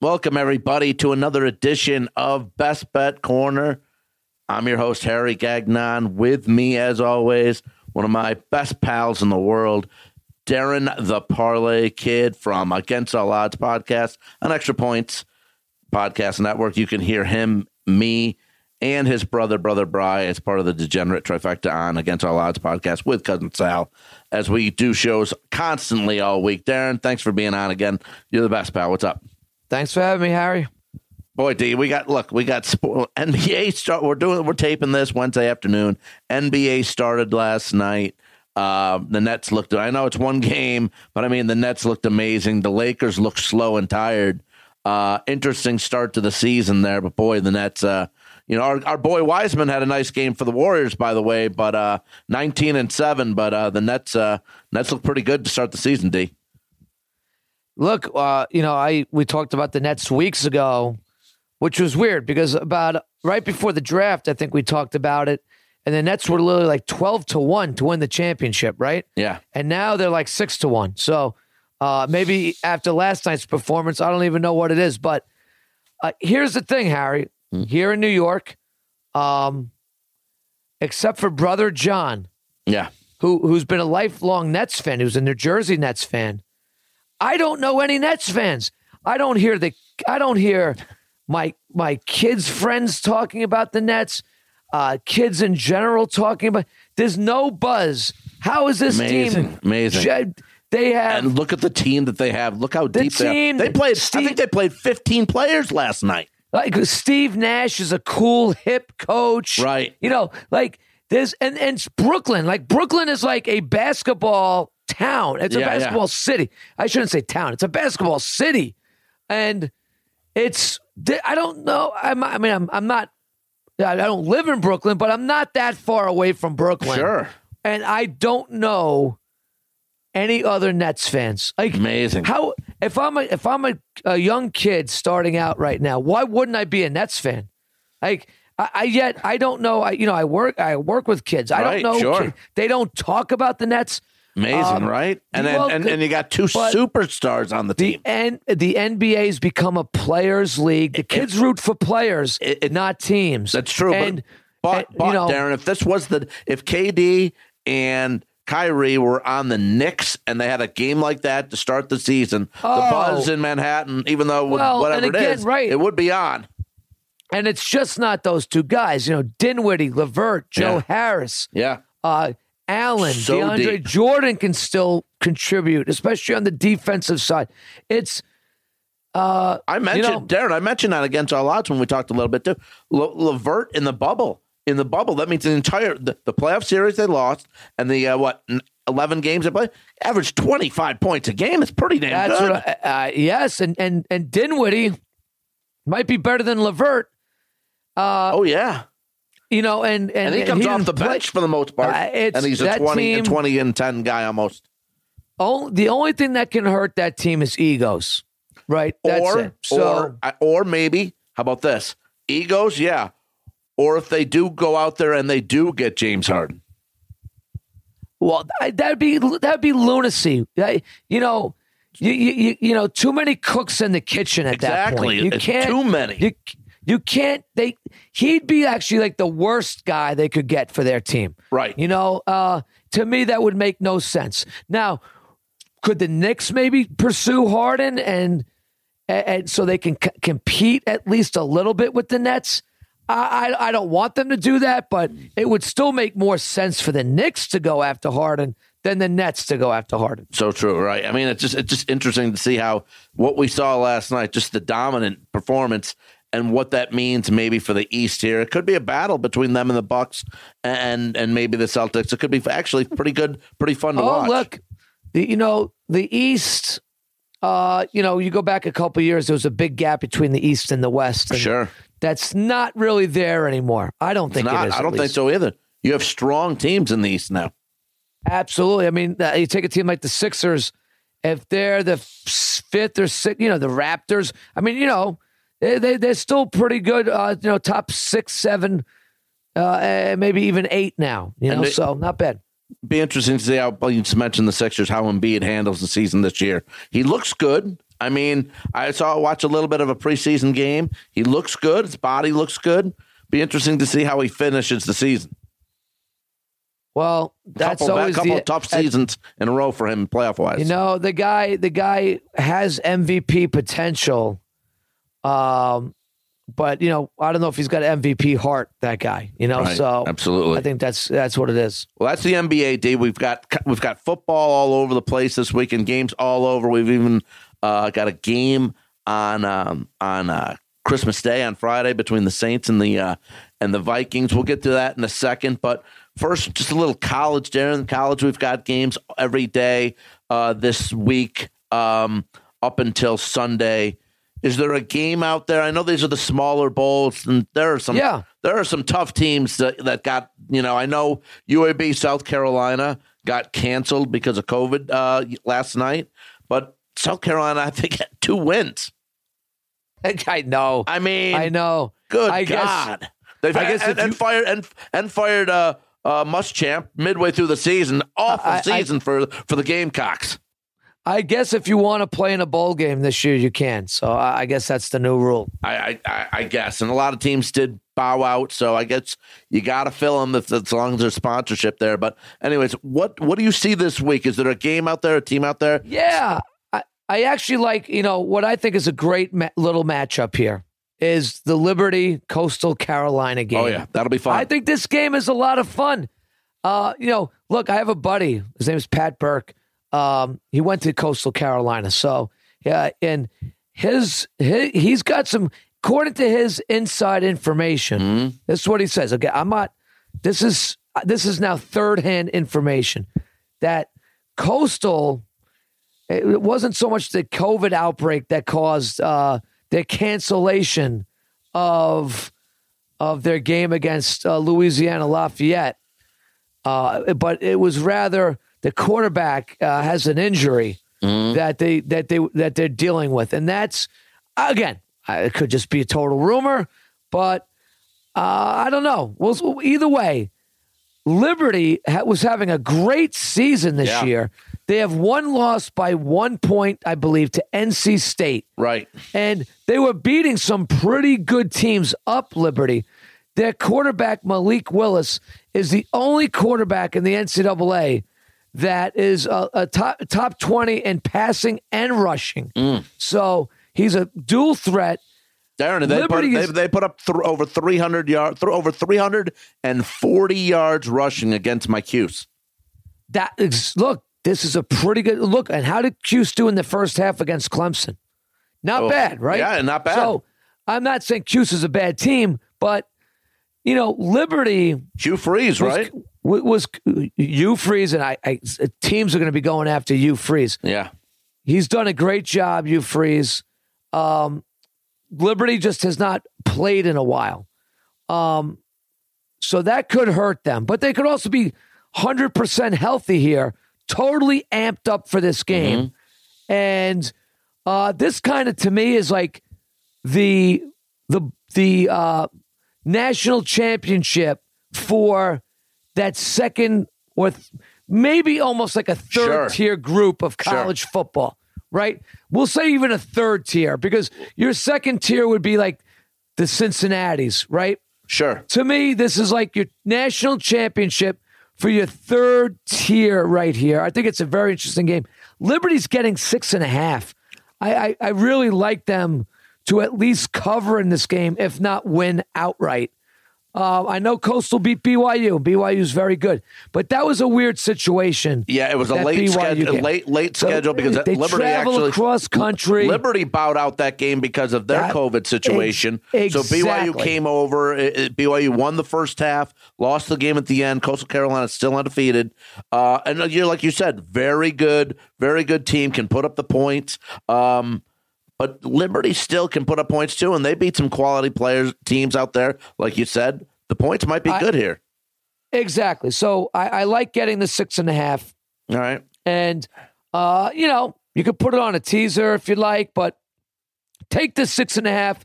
Welcome, everybody, to another edition of Best Bet Corner. I'm your host, Harry Gagnon. With me, as always, one of my best pals in the world, Darren the Parlay Kid from Against All Odds podcast on Extra Points Podcast Network. You can hear him, me, and his brother, Brother Bry, as part of the Degenerate Trifecta on Against All Odds podcast with Cousin Sal, as we do shows constantly all week. Darren, thanks for being on again. You're the best, pal. What's up? Thanks for having me, Harry. Boy, D, we got look, we got NBA start. We're doing, we're taping this Wednesday afternoon. NBA started last night. Uh, the Nets looked. I know it's one game, but I mean the Nets looked amazing. The Lakers looked slow and tired. Uh, interesting start to the season there, but boy, the Nets. Uh, you know, our, our boy Wiseman had a nice game for the Warriors, by the way, but uh, nineteen and seven. But uh, the Nets, uh, Nets look pretty good to start the season. D. Look, uh, you know, I we talked about the Nets weeks ago, which was weird because about right before the draft, I think we talked about it, and the Nets were literally like twelve to one to win the championship, right? Yeah. And now they're like six to one. So uh, maybe after last night's performance, I don't even know what it is. But uh, here's the thing, Harry. Here in New York, um, except for brother John, Yeah. who who's been a lifelong Nets fan, who's a New Jersey Nets fan. I don't know any Nets fans. I don't hear the I don't hear my my kids' friends talking about the Nets, uh, kids in general talking about. There's no buzz. How is this Amazing. team? Amazing. J- They have And look at the team that they have. Look how The deep they are. They played. I think they played 15 players last night. like Steve Nash is a cool hip coach, Right. You know, like there's and and it's Brooklyn. Like Brooklyn is like a basketball town. It's a Yeah, yeah. basketball city. I shouldn't say town. It's a basketball city, and it's I don't know. I'm, I mean, I'm I'm not. I don't live in Brooklyn, but I'm not that far away from Brooklyn. Sure. and I don't know any other Nets fans. Like Amazing. how if I'm a if I'm a, a young kid starting out right now, why wouldn't I be a Nets fan? Like I, I yet I don't know. I you know I work I work with kids. I Right, don't know. sure. kid- They don't talk about the Nets. Amazing, Um, right? And then well, and, and you got two superstars on the The team. N, the NBA's become a players' league. The kids root for players, It- it- not teams. That's true. And, but but, and, but you know, Darren, if this was the if KD and Kyrie were on the Knicks and they had a game like that to start the season, the Oh. buzz in Manhattan, even though Well, whatever and it again, is, right. it would be on. and it's just not those two guys. You know, Dinwiddie, Levert, Joe Yeah. Harris. Yeah. uh, Allen, So DeAndre deep. Jordan can still contribute, especially on the defensive side. It's uh, I mentioned know- Darren. I mentioned that against our odds when we talked a little bit too. Le- Levert in the bubble. In the bubble, that means the entire the, the playoff series they lost and the uh, what eleven games they played averaged twenty five points a game. It's pretty damn that's good. what. I, uh, yes, and and and Dinwiddie might be better than Levert. Uh, oh yeah, you know, and and, and he comes off didn't the play- bench for the most part, Uh, and he's a twenty team- and twenty and ten guy almost. Oh, the only thing that can hurt that team is egos, right? That's or it. So or or maybe how about this egos? Yeah, or if they do go out there and they do get James Harden. Well, that'd be that'd be lunacy. You know, you, you you know, too many cooks in the kitchen at that point. You can't too many. You you can't. They he'd be actually like the worst guy they could get for their team. Right. You know, uh, to me that would make no sense. Now, could the Knicks maybe pursue Harden and and, and so they can c- compete at least a little bit with the Nets? I, I I don't want them to do that, but it would still make more sense for the Knicks to go after Harden than the Nets to go after Harden. So true, right? I mean, it's just it's just interesting to see how what we saw last night, just the dominant performance, and what that means maybe for the East here. It could be a battle between them and the Bucks, and and maybe the Celtics. It could be actually pretty good, pretty fun to Oh, watch. look, the, you know the East. Uh, you know, you go back a couple years, there was a big gap between the East and the West. and sure, that's not really there anymore. I don't think not. it is. I don't think so either. You have strong teams in the East now. Absolutely. I mean, uh, you take a team like the Sixers, if they're the fifth or sixth, you know, the Raptors. I mean, you know, they, they they're still pretty good. Uh, you know, top six, seven, uh, eh, maybe even eight now. You know, they- so not bad. Be interesting to see how you just mentioned the Sixers, how Embiid handles the season this year. He looks good. I mean, I saw watch a little bit of a preseason game. He looks good. His body looks good. Be interesting to see how he finishes the season. Well, that's couple, always a couple the, tough seasons in a row for him playoff wise. You know, the guy the guy has MVP potential. Um but you know, I don't know if he's got MVP heart. That guy, you know. Right. So absolutely, I think that's that's what it is. Well, that's the NBA. D. We've got we've got football all over the place this weekend. Games all over. We've even uh, got a game on um, on uh, Christmas Day on Friday between the Saints and the uh, and the Vikings. We'll get to that in a second, but first, just a little college. Darren, college. We've got games every day uh, this week um, up until Sunday. Is there a game out there? I know these are the smaller bowls, and there are some. Yeah. there are some tough teams that, that got. You know, I know UAB South Carolina got canceled because of COVID uh, last night, but South Carolina, I think, had two wins. I know. I mean, I know. Good I guess- God, they've I guess and, and you- fired and and fired uh, uh, Muschamp midway through the season. Awful I- I- season for for the Gamecocks. I guess if you want to play in a bowl game this year, you can. So I I guess that's the new rule. I, I, I- guess, and a lot of teams did bow out. So I guess you got to fill them if, as long as there's sponsorship there. But anyways, what what do you see this week? Is there a game out there, a team out there? Yeah, I, I actually like you know what I think is a great ma- little matchup here is the Liberty Coastal Carolina game. Oh yeah, that'll be fun. I think this game is a lot of fun. Uh, you know, look, I have a buddy. His name is Pat Burke. Um, he went to Coastal Carolina, so yeah, and his, his he's got some. According to his inside information, Mm-hmm. this is what he says. Okay, I'm not. This is this is now third hand information that Coastal. It wasn't so much the COVID outbreak that caused uh, the cancellation of of their game against uh, Louisiana Lafayette, uh, but it was rather the quarterback uh, has an injury that they that they that they're dealing with, and that's again it could just be a total rumor, but uh, I don't know. Well, either way, Liberty ha- was having a great season this Yeah. year. They have one loss by one point, I believe, to NC State right. and they were beating some pretty good teams up Liberty. Their quarterback Malik Willis is the only quarterback in the NCAA that is a, a top top twenty in passing and rushing. Mm. So he's a dual threat. Darren, they put, Liberty they, is- they put up th- over 300 yards, th- over 340 yards rushing against my Cuse. That is, look, this is a pretty good look. And how did Cuse do in the first half against Clemson? Not Oh, bad, right? yeah, not bad. So I'm not saying Cuse is a bad team, but you know, Liberty Hugh Freeze, was, right? Was, Hugh Freeze, and I, I teams are going to be going after Hugh Freeze. Yeah. He's done a great job, Hugh Freeze. Um, Liberty just has not played in a while, um, so that could hurt them. But they could also be hundred percent healthy here, totally amped up for this game, and uh, this kind of to me is like the the the uh, national championship for that second or th- maybe almost like a Sure. third tier group of Sure. college football, right? We'll say even a third tier because your second tier would be like the Cincinnati's, right? Sure. To me, this is like your national championship for your third tier right here. I think it's a very interesting game. Liberty's getting six and a half. I, I, I really like them to at least cover in this game, if not win outright. Uh, I know Coastal beat BYU. BYU's very good, but that was a weird situation. Yeah, it was a late BYU schedule, game. late late So schedule because they Liberty actually across country. Liberty bowed out that game because of their That- COVID situation. ex- So BYU came over. It- it- BYU won the first half, lost the game at the end. Coastal Carolina is still undefeated. Uh, and you're like you said, very good, very good team can put up the points. Um, but Liberty still can put up points too, and they beat some quality players teams out there. Like you said, the points might be I- good here. Exactly. So I, I like getting the six and a half. All right. And, uh, you know, you could put it on a teaser if you like, but take the six and a half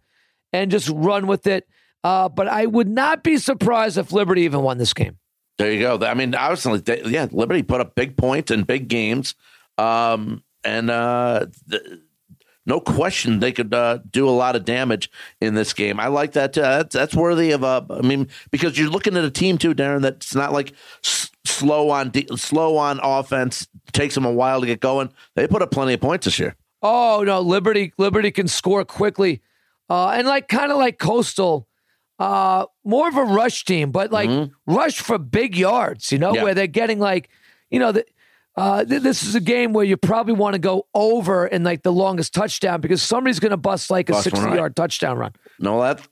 and just run with it. Uh, but I would not be surprised if Liberty even won this game. There you go. I mean, obviously, they, yeah, Liberty put up big points in big games, um, and uh, th- no question they could uh, do a lot of damage in this game. I like that. Uh, that's, that's worthy of a. I mean, because you're looking at a team too, Darren. That's not like s- slow on de- slow on offense. Takes them a while to get going. They put up plenty of points this year. Oh no, Liberty Liberty can score quickly, uh, and like kind of like Coastal, uh, more of a rush team, but like rush for big yards. You know, Mm-hmm. Yeah. where they're getting like, you know, the, uh, th- this is a game where you probably want to go over in like the longest touchdown because somebody's going to bust like a Bust one, sixty right. yard touchdown run. No, that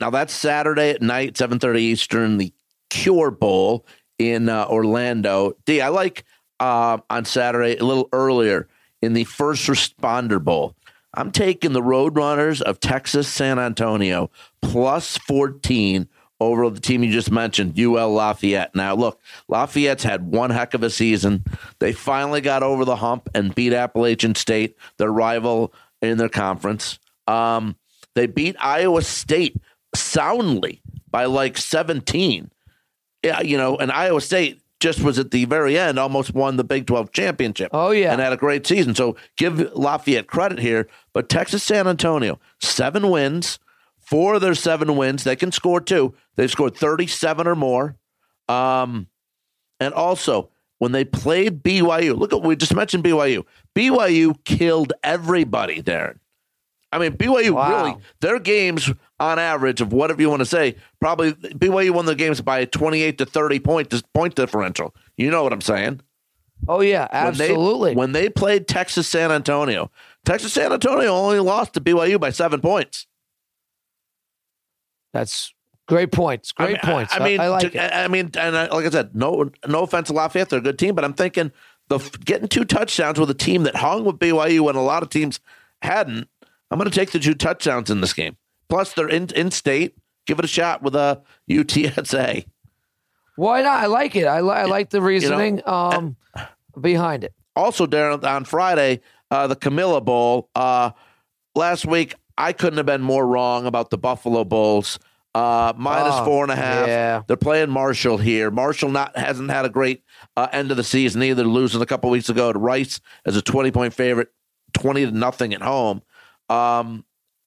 now that's Saturday at night, seven thirty Eastern, the Cure Bowl in uh, Orlando. D, I like uh, on Saturday a little earlier in the First Responder Bowl. I'm taking the Roadrunners of Texas San Antonio plus fourteen over the team you just mentioned, UL Lafayette. Now, look, Lafayette's had one heck of a season. They finally got over the hump and beat Appalachian State, their rival in their conference. Um, they beat Iowa State soundly by like 17. Yeah, you know, and Iowa State just was at the very end, almost won the Big 12 championship. Oh, yeah. And had a great season. So give Lafayette credit here. But Texas San Antonio, seven wins. Four of their seven wins, they can score two. They've scored 37 or more. Um, and also, when they played BYU, look at we just mentioned BYU. BYU killed everybody, there. I mean, BYU Wow. really their games on average of whatever you want to say, probably BYU won the games by twenty-eight to thirty point point differential. You know what I'm saying? Oh yeah, When they- absolutely. When they, played Texas San Antonio, Texas San Antonio only lost to BYU by seven points. That's great points. Great I mean, points. I, I mean, I, like to-. I mean, and I, like I said, no, no offense to Lafayette, they're a good team, but I'm thinking the getting two touchdowns with a team that hung with BYU when a lot of teams hadn't. I'm going to take the two touchdowns in this game. Plus, they're in in state. Give it a shot with a UTSA. Why not? I like it. I, li- I like the reasoning um, behind it. Also, Darren, on Friday, uh, the Camellia Bowl. Uh, last week, I couldn't have been more wrong about the Buffalo Bulls. Uh, minus Oh, four and a half. yeah. They're playing Marshall here. Marshall not hasn't had a great uh, end of the season either, losing a couple weeks ago to Rice as a twenty point favorite, twenty to nothing at home. Um,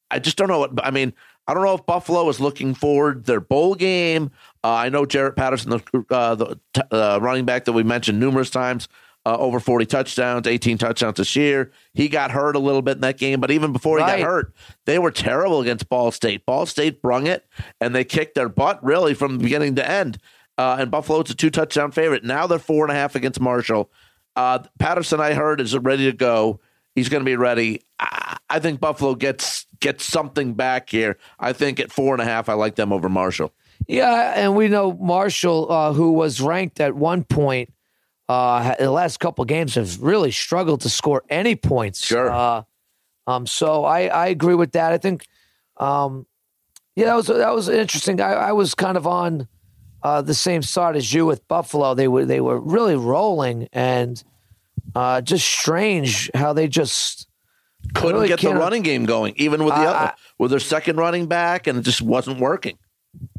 I just don't know what. I mean, I don't know if Buffalo is looking forward their bowl game. Uh, I know Jaret Patterson, the, uh, the t- uh, running back that we mentioned numerous times, uh, over 40 touchdowns, 18 touchdowns this year. He got hurt a little bit in that game, but even before he Right. got hurt, they were terrible against Ball State. Ball State brung it, and they kicked their butt really from beginning to end. Uh, and Buffalo's a two touchdown favorite. Now they're four and a half against Marshall. Uh, Patterson, I heard, is ready to go. He's going to be ready. I, I think Buffalo gets gets something back here. I think at four and a half, I like them over Marshall. Yeah, and we know Marshall, uh, who was ranked at one point, uh, the last couple games have really struggled to score any points. Sure. Uh, um, so I, I agree with that. I think, um, yeah, that was that was interesting. I, I was kind of on uh, the same side as you with Buffalo. They were they were really rolling and uh, just strange how they just Couldn't really get the running game going, even with the I- other, I- with their second running back, and it just wasn't working.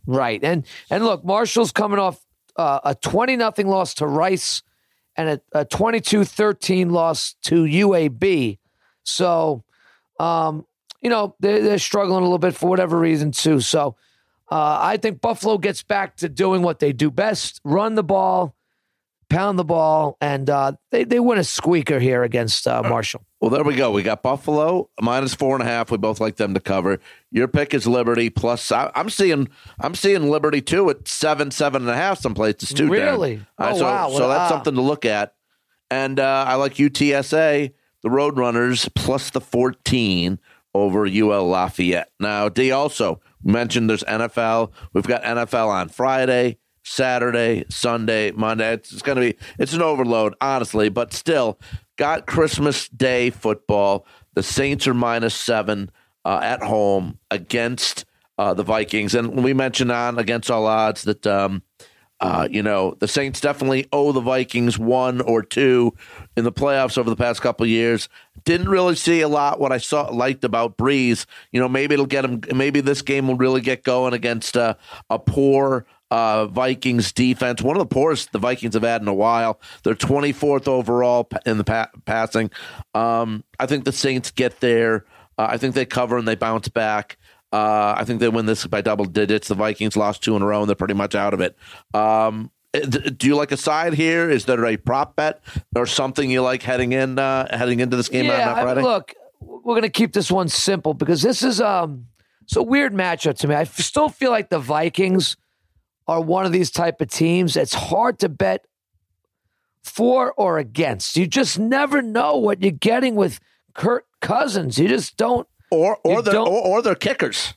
Right. And and look, Marshall's coming off uh, a 20 nothing loss to Rice and a, a 22-13 loss to UAB. So um, you know, they're, they're struggling a little bit for whatever reason too. So uh, I think Buffalo gets back to doing what they do best, run the ball, pound the ball, and uh, they, they win a squeaker here against uh, Marshall. Well, there we go. We got Buffalo minus four and a half. We both like them to cover. Your pick is Liberty plus. I, I'm seeing. I'm seeing Liberty too at seven, seven and a half. Some places too. Really? Uh, Oh, so, wow. So that's Ah. something to look at. And uh, I like UTSA, the Roadrunners, plus the 14 over UL Lafayette. Now, D also mentioned there's NFL. We've got NFL on Friday, Saturday, Sunday, Monday. It's, it's going to be it's an overload, honestly, but still got Christmas Day football. The Saints are minus seven uh, at home against uh, the Vikings, and we mentioned on against all odds that. Um, uh, you know, the Saints definitely owe the Vikings one or two in the playoffs over the past couple years. Didn't really see a lot what I saw liked about Brees. You know, maybe it'll get him. Maybe this game will really get going against uh, a poor uh, Vikings defense, one of the poorest the Vikings have had in a while. They're 24th overall in the pa- passing. Um, I think the Saints get there. Uh, I think they cover and they bounce back. Uh, I think they win this by double digits. The Vikings lost two in a row and they're pretty much out of it. Um, do you like a side here? Is there a prop bet or something you like heading in uh, heading into this game yeah, on Friday? look, we're going to keep this one simple because this is um it's a weird matchup to me. I still feel like the Vikings are one of these type of teams. It's hard to bet for or against. You just never know what you're getting with Kirk Cousins. You just don't. Or or their or, or their kickers.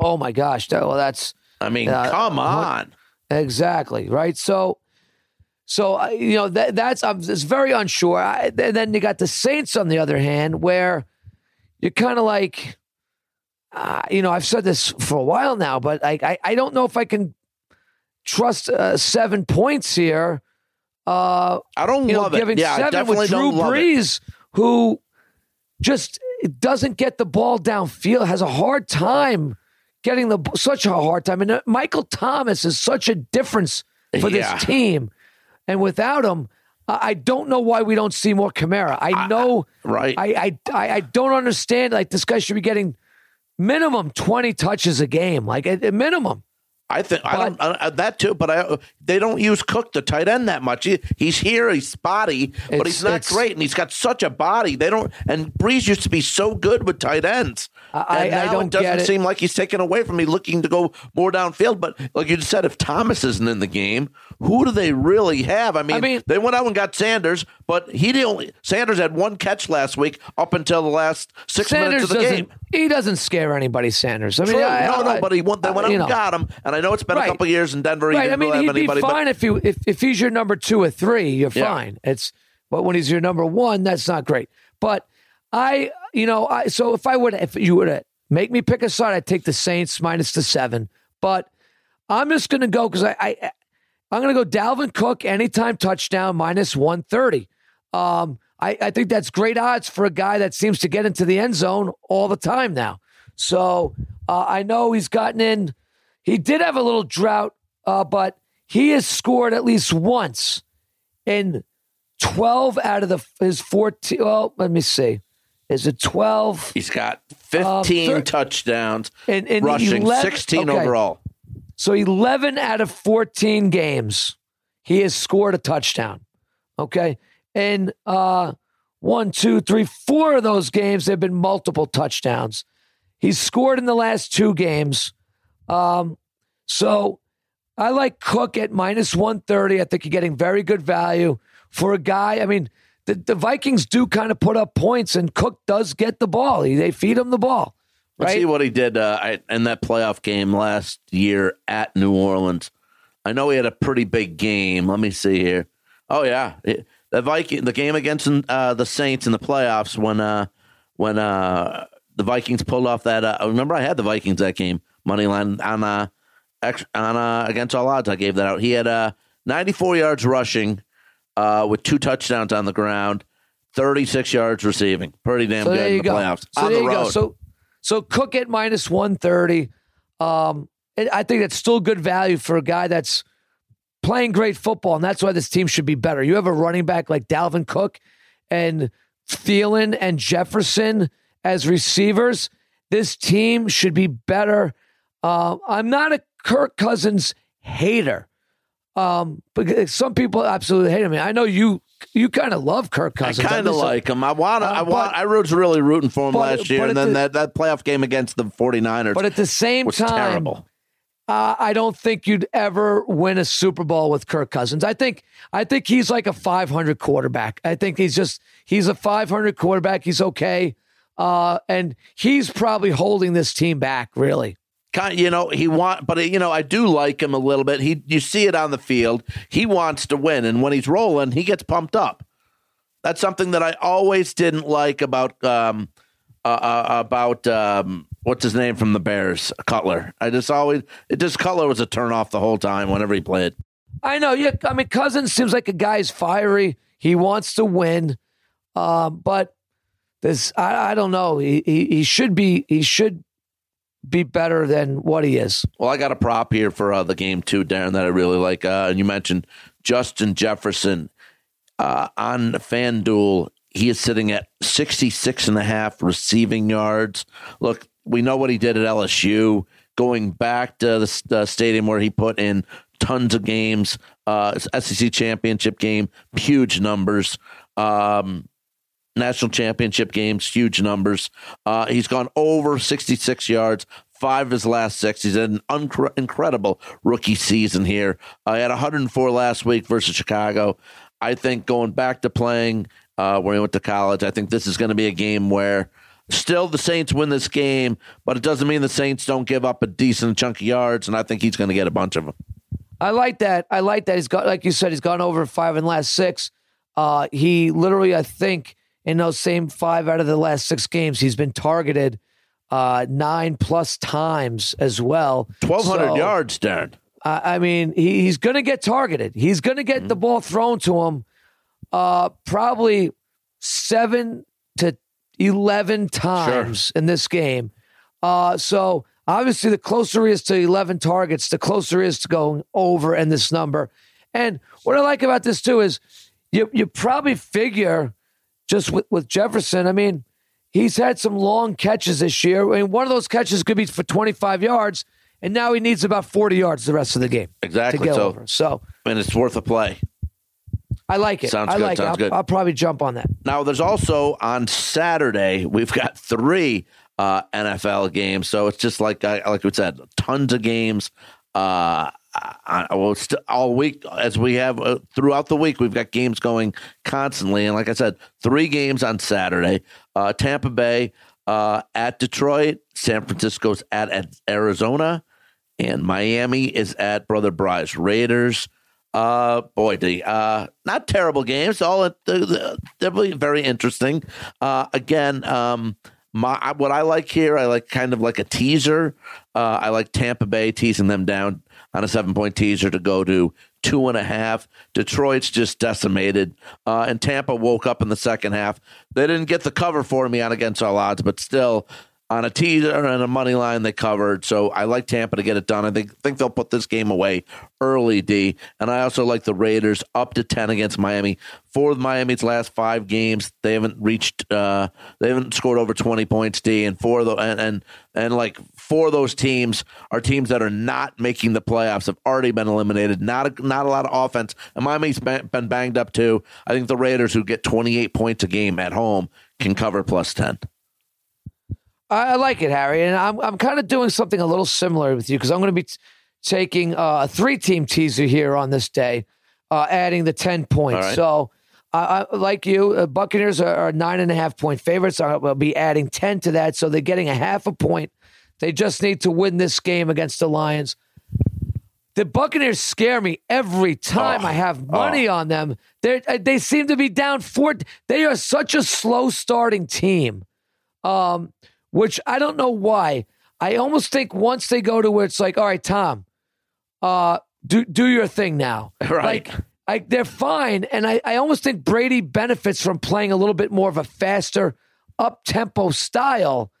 Oh my gosh! Well, that's I mean, Uh, come on. Exactly right. So, so uh, you know that that's I'm it's very unsure. I, and then you got the Saints on the other hand, where you're kind of like, uh, you know, I've said this for a while now, but I I, I don't know if I can trust uh, seven points here. Uh, I don't you know, love it. giving Yeah, I seven definitely with Drew don't love it. Brees, who just doesn't get the ball downfield, has a hard time getting the such a hard time. And uh, Michael Thomas is such a difference for Yeah. this team, and without him. I I don't know why we don't see more Kamara. I know, right. I, I, I, I don't understand. Like this guy should be getting minimum twenty touches a game, like at, at minimum. I think I don't uh, that too, but I they don't use Cook the tight end that much. He, he's here, he's spotty, but he's not great, and he's got such a body. They don't. And Brees used to be so good with tight ends. I- and I don't it doesn't it. seem like he's taken away from me, looking to go more downfield. But like you said, if Thomas isn't in the game, who do they really have? I mean, mean- they went out and got Sanders, but he didn't. Sanders had one catch last week up until the last six Sanders minutes of the doesn't. game. He doesn't scare anybody. Sanders. I mean, True. I, no, no, I- but he went. They went you and know. got him, and I know it's been Right. a couple years in Denver. He Right. I didn't mean, really he'd be anybody. but- fine if you if, if he's your number two or three, you're Yeah. fine. It's but when he's your number one, that's not great. But I, you know, I so if I would if you would make me pick a side, I'd take the Saints minus the seven. But I'm just gonna go because I, I I'm gonna go Dalvin Cook anytime touchdown minus one thirty. Um, I, I think that's great odds for a guy that seems to get into the end zone all the time now. So uh, I know he's gotten in. He did have a little drought, uh, but he has scored at least once in 12 out of the his 14. Well, let me see. Is it 12? He's got 15 Um, thir- touchdowns, And, and rushing 11 16 okay. overall. So 11 out of 14 games, he has scored a touchdown. Okay. And uh, one, two, three, four of those games, there have been multiple touchdowns. He's scored in the last two games. Um, so I like Cook at minus 130. I think you're getting very good value for a guy. I mean, the, the Vikings do kind of put up points, and Cook does get the ball. He, they feed him the ball. Let's see what he did uh, in that playoff game last year at New Orleans. I know he had a pretty big game. Let me see here. Oh yeah, It- the Viking, the game against uh, the Saints in the playoffs when uh, when uh, the Vikings pulled off that. Uh, remember, I had the Vikings that game money line on uh, ex- on uh, against all odds. I gave that out. He had uh, 94 yards rushing uh, with two touchdowns on the ground, 36 yards receiving. Pretty damn So good in the go. playoffs So on there the you road. go. So so Cook at minus one thirty. Um, I think that's still good value for a guy that's playing great football, and that's why this team should be better. You have a running back like Dalvin Cook and Thielen and Jefferson as receivers. This team should be better. Uh, I'm not a Kirk Cousins hater. Um, but some people absolutely hate him. I know you you kind of love Kirk Cousins. I'm kind of like him. I want. Uh, I want. I was really rooting for him but- last year, and then the- that, that playoff game against the 49ers But at the same was time, terrible. Uh, I don't think you'd ever win a Super Bowl with Kirk Cousins. I think I think he's like a 500 quarterback. I think he's just he's a 500 quarterback. He's okay, uh, and he's probably holding this team back. Really, Kind, you know, he want, but you know, I do like him a little bit. He, you see it on the field. He wants to win, and when he's rolling, he gets pumped up. That's something that I always didn't like about um, uh, uh, about um, what's his name from the Bears, Cutler. I just always it just Cutler was a turn off the whole time whenever he played. I know. Yeah, I mean Cousins seems like a guy's fiery. He wants to win, um, but this I, I don't know. He, he he should be he should be better than what he is. Well, I got a prop here for uh, the game too, Darren, that I really like. Uh, and you mentioned Justin Jefferson uh, on FanDuel. He is sitting at 66 and a half receiving yards. Look, we know what he did at LSU, going back to the uh, stadium where he put in tons of games, uh, SEC championship game, huge numbers. Um, national championship games, huge numbers. Uh, he's gone over 66 yards, five of his last six. He's had an un- incredible rookie season here. Uh, had 104 last week versus Chicago. I think going back to playing uh, where he went to college, I think this is going to be a game where still the Saints win this game, but it doesn't mean the Saints don't give up a decent chunk of yards, and I think he's going to get a bunch of them. I like that. I like that. He's got, like you said, he's gone over five in the last six. Uh, he literally, I think, in those same five out of the last six games, he's been targeted uh, nine plus times as well. 1,200 so, yards, Darren. Uh, I mean, he, he's going to get targeted. He's going to get mm-hmm. the ball thrown to him uh, probably seven 11 times sure. in this game. Uh, so obviously, the closer he is to 11 targets, the closer he is to going over in this number. And what I like about this, too, is you, you probably figure just with, with Jefferson, I mean, he's had some long catches this year. I mean, one of those catches could be for 25 yards, and now he needs about 40 yards the rest of the game. Exactly. so, over. so, and it's worth a play. I like it. Sounds I good. like Sounds it. I'll, good. I'll, probably jump on that. Now, there's also on Saturday, we've got three uh, NFL games. So it's just like, I like we said, tons of games. Uh, I, well, st- all week as we have uh, throughout the week, we've got games going constantly, and like I said, three games on Saturday: uh, Tampa Bay uh, at Detroit, San Francisco's at, at Arizona, and Miami is at Brother Bry's Raiders. Uh, boy, the uh, not terrible games. All definitely very interesting. Uh, again, um, my what I like here, I like kind of like a teaser. Uh, I like Tampa Bay teasing them down on a seven point teaser to go to two and a half. Detroit's just decimated. Uh, and Tampa woke up in the second half. They didn't get the cover for me on against all odds, but still, on a teaser and a money line they covered. So I like Tampa to get it done. I think think they'll put this game away early, D. And I also like the Raiders up to ten against Miami. For Miami's last five games, they haven't reached uh, they haven't scored over twenty points, D. And four the and, and and like four of those teams are teams that are not making the playoffs, have already been eliminated. Not a, not a lot of offense. And Miami's been banged up too. I think the Raiders, who get twenty eight points a game at home, can cover plus ten. I like it, Harry, and I'm I'm kind of doing something a little similar with you because I'm going to be t- taking uh, a three team teaser here on this day, uh, adding the ten points. Right. So, uh, like you, uh, Buccaneers are, are, nine and a half point favorites. I'll be adding ten to that, so they're getting a half a point. They just need to win this game against the Lions. The Buccaneers scare me every time oh, I have money oh. on them. They uh, they seem to be down four. They are such a slow starting team. Um, which I don't know why. I almost think once they go to where it's like, all right, Tom, uh, do do your thing now. Right. Like, I, they're fine, and I, I almost think Brady benefits from playing a little bit more of a faster, up tempo style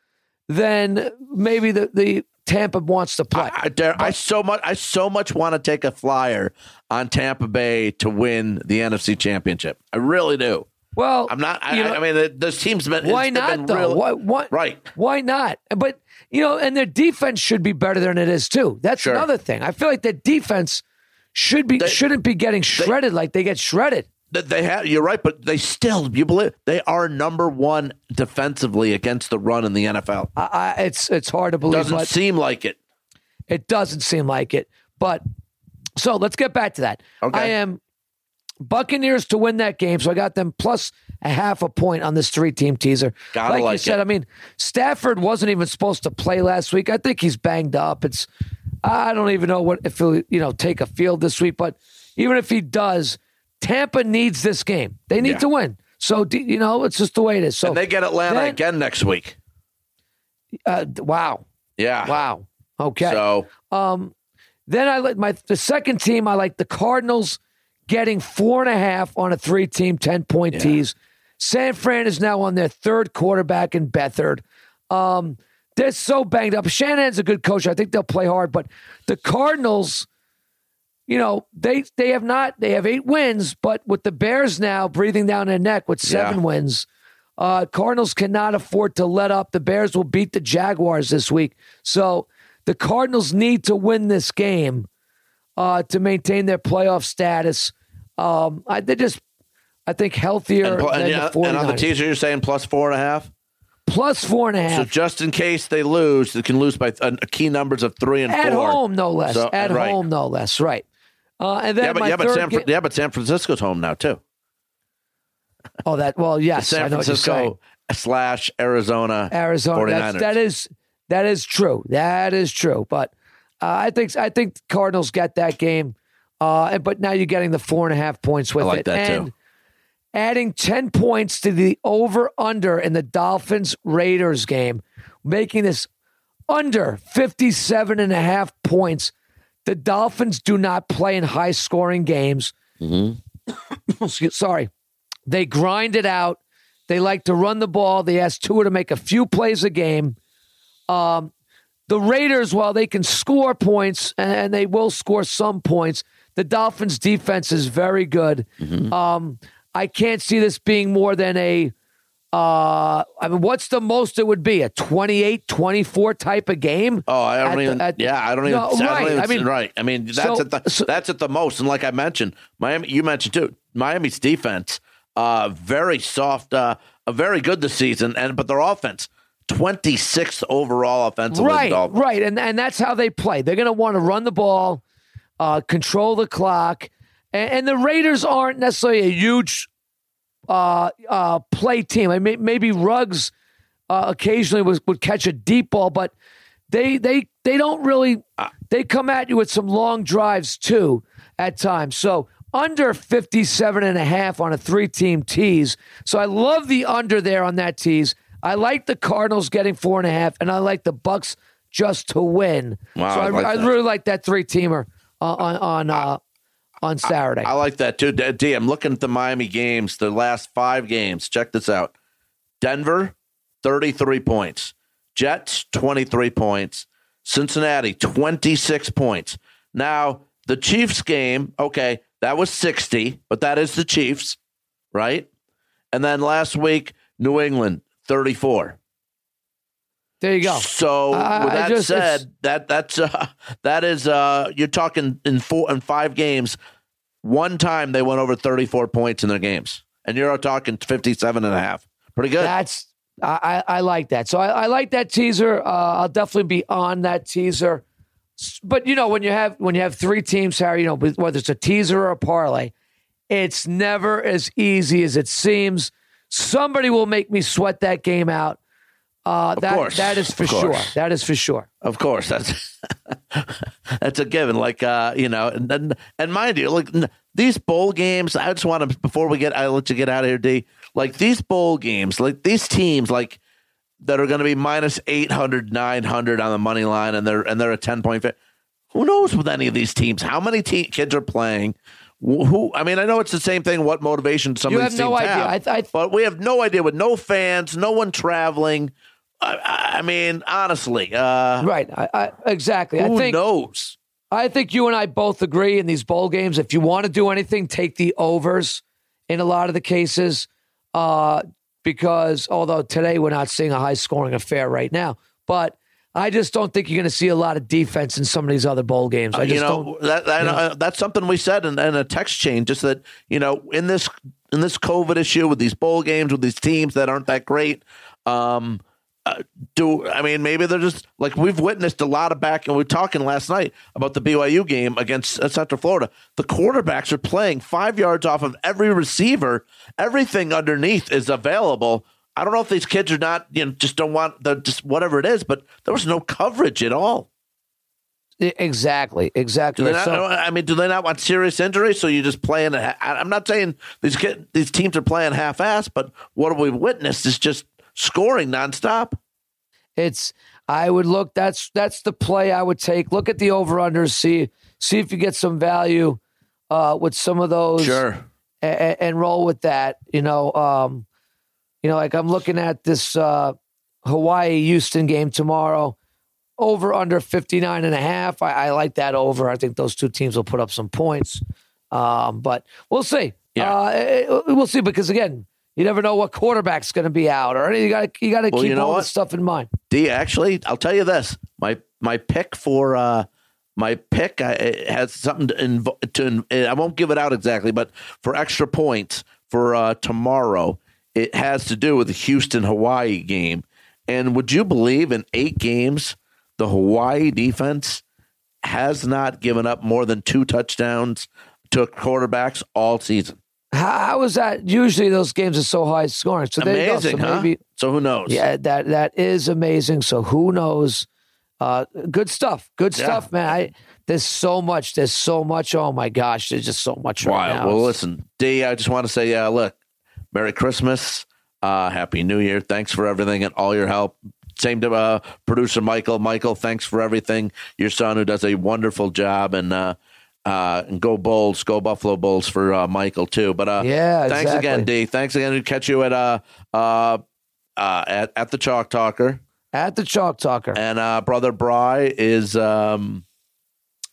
than maybe the the Tampa wants to play. I, I, I, so much I so much want to take a flyer on Tampa Bay to win the NFC Championship. I really do. Well, I'm not. I, know, I mean, those teams been. Why not been though? Real, why, why, right? Why not? But you know, and their defense should be better than it is too. That's sure. another thing. I feel like their defense should be they, shouldn't be getting shredded they, like they get shredded. They have. You're right, but they still. You believe they are number one defensively against the run in the NFL. I, I, it's it's hard to believe. It doesn't seem like it. It doesn't seem like it. But so let's get back to that. Okay. I am Buccaneers to win that game. So I got them plus a half a point on this three team teaser. Gotta like, like you said, it. I mean, Stafford wasn't even supposed to play last week. I think he's banged up. It's I don't even know what if he'll you know take a field this week, but even if he does, Tampa needs this game. They need yeah. to win. So you know, it's just the way it is. So and they get Atlanta then, again next week. Uh, wow. Yeah. Wow. Okay. So um, then I like my the second team. I like the Cardinals getting four and a half on a three team, 10 point yeah. tease. San Fran is now on their third quarterback in Beathard. Um, they're so banged up. Shanahan's a good coach. I think they'll play hard, but the Cardinals, you know, they they have not they have eight wins, but with the Bears now breathing down their neck with seven Yeah. wins, uh, Cardinals cannot afford to let up. The Bears will beat the Jaguars this week, so the Cardinals need to win this game uh, to maintain their playoff status. Um, I, they're just, I think, healthier And, pl- than and, the 49ers. and on the teaser, you're saying plus four and a half? Plus four and a half. half. Plus four and a So just in case they lose, they can lose by uh, key numbers of three and At four. home, no less. So- At right. home, no less. Right. Uh, and then Yeah, but my yeah, but third San, yeah, but San Francisco's home now too. Oh, that. Well, yes, San know what you're saying. Francisco slash Arizona. Arizona. 49ers. That's, that is that is true. That is true. But uh, I think I think the Cardinals get that game. Uh, and- but now you're getting the four and a half points with I like it. that, too. and adding 10 points to the over under in the Dolphins Raiders game, making this under 57 and a half points. The Dolphins do not play in high scoring games. Excuse- Sorry. They grind it out. They like to run the ball. They ask Tua to make a few plays a game. Um, the Raiders, while they can score points and they will score some points, the Dolphins' defense is very good. Um, I can't see this being more than a. Uh, I mean, what's the most it would be? A 28 24 type of game? Oh, I don't At the- even. at- yeah, I don't even. No, I don't right. even- I mean- right. I mean, that's So- at the so- that's at the most. And like I mentioned, Miami. You mentioned too. Miami's defense, uh, very soft, uh, very good this season, and but their offense, twenty sixth overall offensively. right, right, and and that's how they play. They're going to want to run the ball, uh, control the clock, and, and the Raiders aren't necessarily a huge uh, uh, play team. I mean, maybe Ruggs uh, occasionally was, would catch a deep ball, but they they they don't really. They come at you with some long drives too at times. So under 57 and a half on a three team tease. So I love the under there on that tease. I like the Cardinals getting four and a half, and I like the Bucks just to win. Wow, so I I, like I really like that three teamer on on uh, on Saturday. I like that too. D, D, I'm looking at the Miami games, the last five games. Check this out: Denver, 33 points; Jets, 23 points; Cincinnati, 26 points. Now the Chiefs game, okay, that was 60, but that is the Chiefs, right? And then last week, New England, 34. there you go. So I- with that just- said, that that's uh, that is uh, you're talking in four and five games. One time they went over 34 points in their games, and you're talking 57 and a half. Pretty good. That's I, I I like that. So I, I like that teaser. Uh, I'll definitely be on that teaser. But you know when you have when you have three teams, Harry, you know whether it's a teaser or a parlay, it's never as easy as it seems. Somebody will make me sweat that game out. Uh, that course. that is for sure. That is for sure. Of course, that's that's a given. Like uh, you know, and and, and mind you, like these bowl games. I just want to before we get, I let you get out of here, D. Like these bowl games, like these teams, like that are going to be minus 800, 900 on the money line, and they're and they're a ten point. Who knows with any of these teams? How many te- kids are playing? Wh- Who? I mean, I know it's the same thing. What motivation some You of have these no idea. have, I- I- but we have no idea with no fans, no one traveling. I, I mean, honestly, uh, Right. I, I, exactly. I think knows? I think you and I both agree in these bowl games. If you want to do anything, take the overs in a lot of the cases. Uh, because although today we're not seeing a high scoring affair right now, but I just don't think you're going to see a lot of defense in some of these other bowl games. I just Uh, you know don't. that, that you know. uh, that's something we said in, in a text chain. Just that you know in this in this COVID issue with these bowl games with these teams that aren't that great. Um, uh, do I mean maybe they're just like we've witnessed a lot of back and we were talking last night about the BYU game against uh, Central Florida. The quarterbacks are playing five yards off of every receiver. Everything underneath is available. I don't know if these kids are not you know just don't want the just whatever it is, but there was no coverage at all. Exactly. Exactly. Not, So- I mean, do they not want serious injury? So you just playing. a- I'm not saying these kid, these teams are playing half-ass, but what we've witnessed is just scoring nonstop. It's I would look that's that's the play I would take. Look at the over unders, see see if you get some value uh with some of those Sure. and, and roll with that. You know, um, you know, like I'm looking at this uh Hawaii Houston game tomorrow. Over under 59 and a half. I, I, like that over. I think those two teams will put up some points. Um, but we'll see. Yeah. Uh, it, it, we'll see because again, you never know what quarterback's going to be out or you got you got to well, keep you know all this stuff in mind. D actually, I'll tell you this. My my pick for uh my pick I, has something to, to I won't give it out exactly, but for extra points for uh, tomorrow, it has to do with the Houston Hawaii game. And would you believe in eight games, the Hawaii defense has not given up more than two touchdowns to quarterbacks all season? How is that? Usually those games are so high scoring. So amazing, so, maybe, huh? so who knows? Yeah, that that is amazing. So who knows? Uh, good stuff. Good yeah. stuff, man. I, there's so much. There's so much. Oh my gosh, there's just so much right now. Well, listen, D. I just want to say, uh, look, Merry Christmas, uh, Happy New Year. Thanks for everything and all your help. Same to uh, producer Michael. Michael, thanks for everything. Your son, who does a wonderful job, and uh, uh, and go Bulls, go Buffalo Bulls for uh, Michael too. But uh, yeah, thanks exactly. again, D. Thanks again. We catch you at uh, uh, uh, at at the Chalk Talker. At the Chalk Talker. And uh, Brother Bry is um,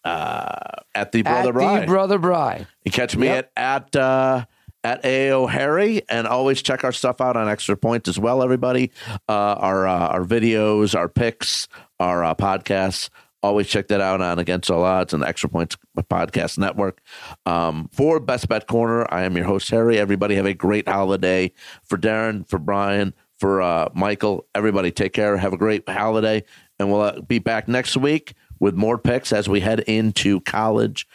uh, at the Brother at Bry. The Brother Bry. You catch me yep. at at uh, at AO Harry, and always check our stuff out on Extra Point as well. Everybody, uh, our uh, our videos, our picks, our uh, podcasts. Always check that out on Against All Odds and Extra Points Podcast Network. Um, for Best Bet Corner, I am your host Harry. Everybody have a great holiday. For Darren, for Brian, for uh, Michael. Everybody, take care. Have a great holiday, and we'll uh, be back next week with more picks as we head into college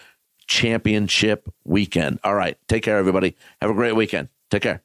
championship weekend. All right, take care, everybody. Have a great weekend. Take care.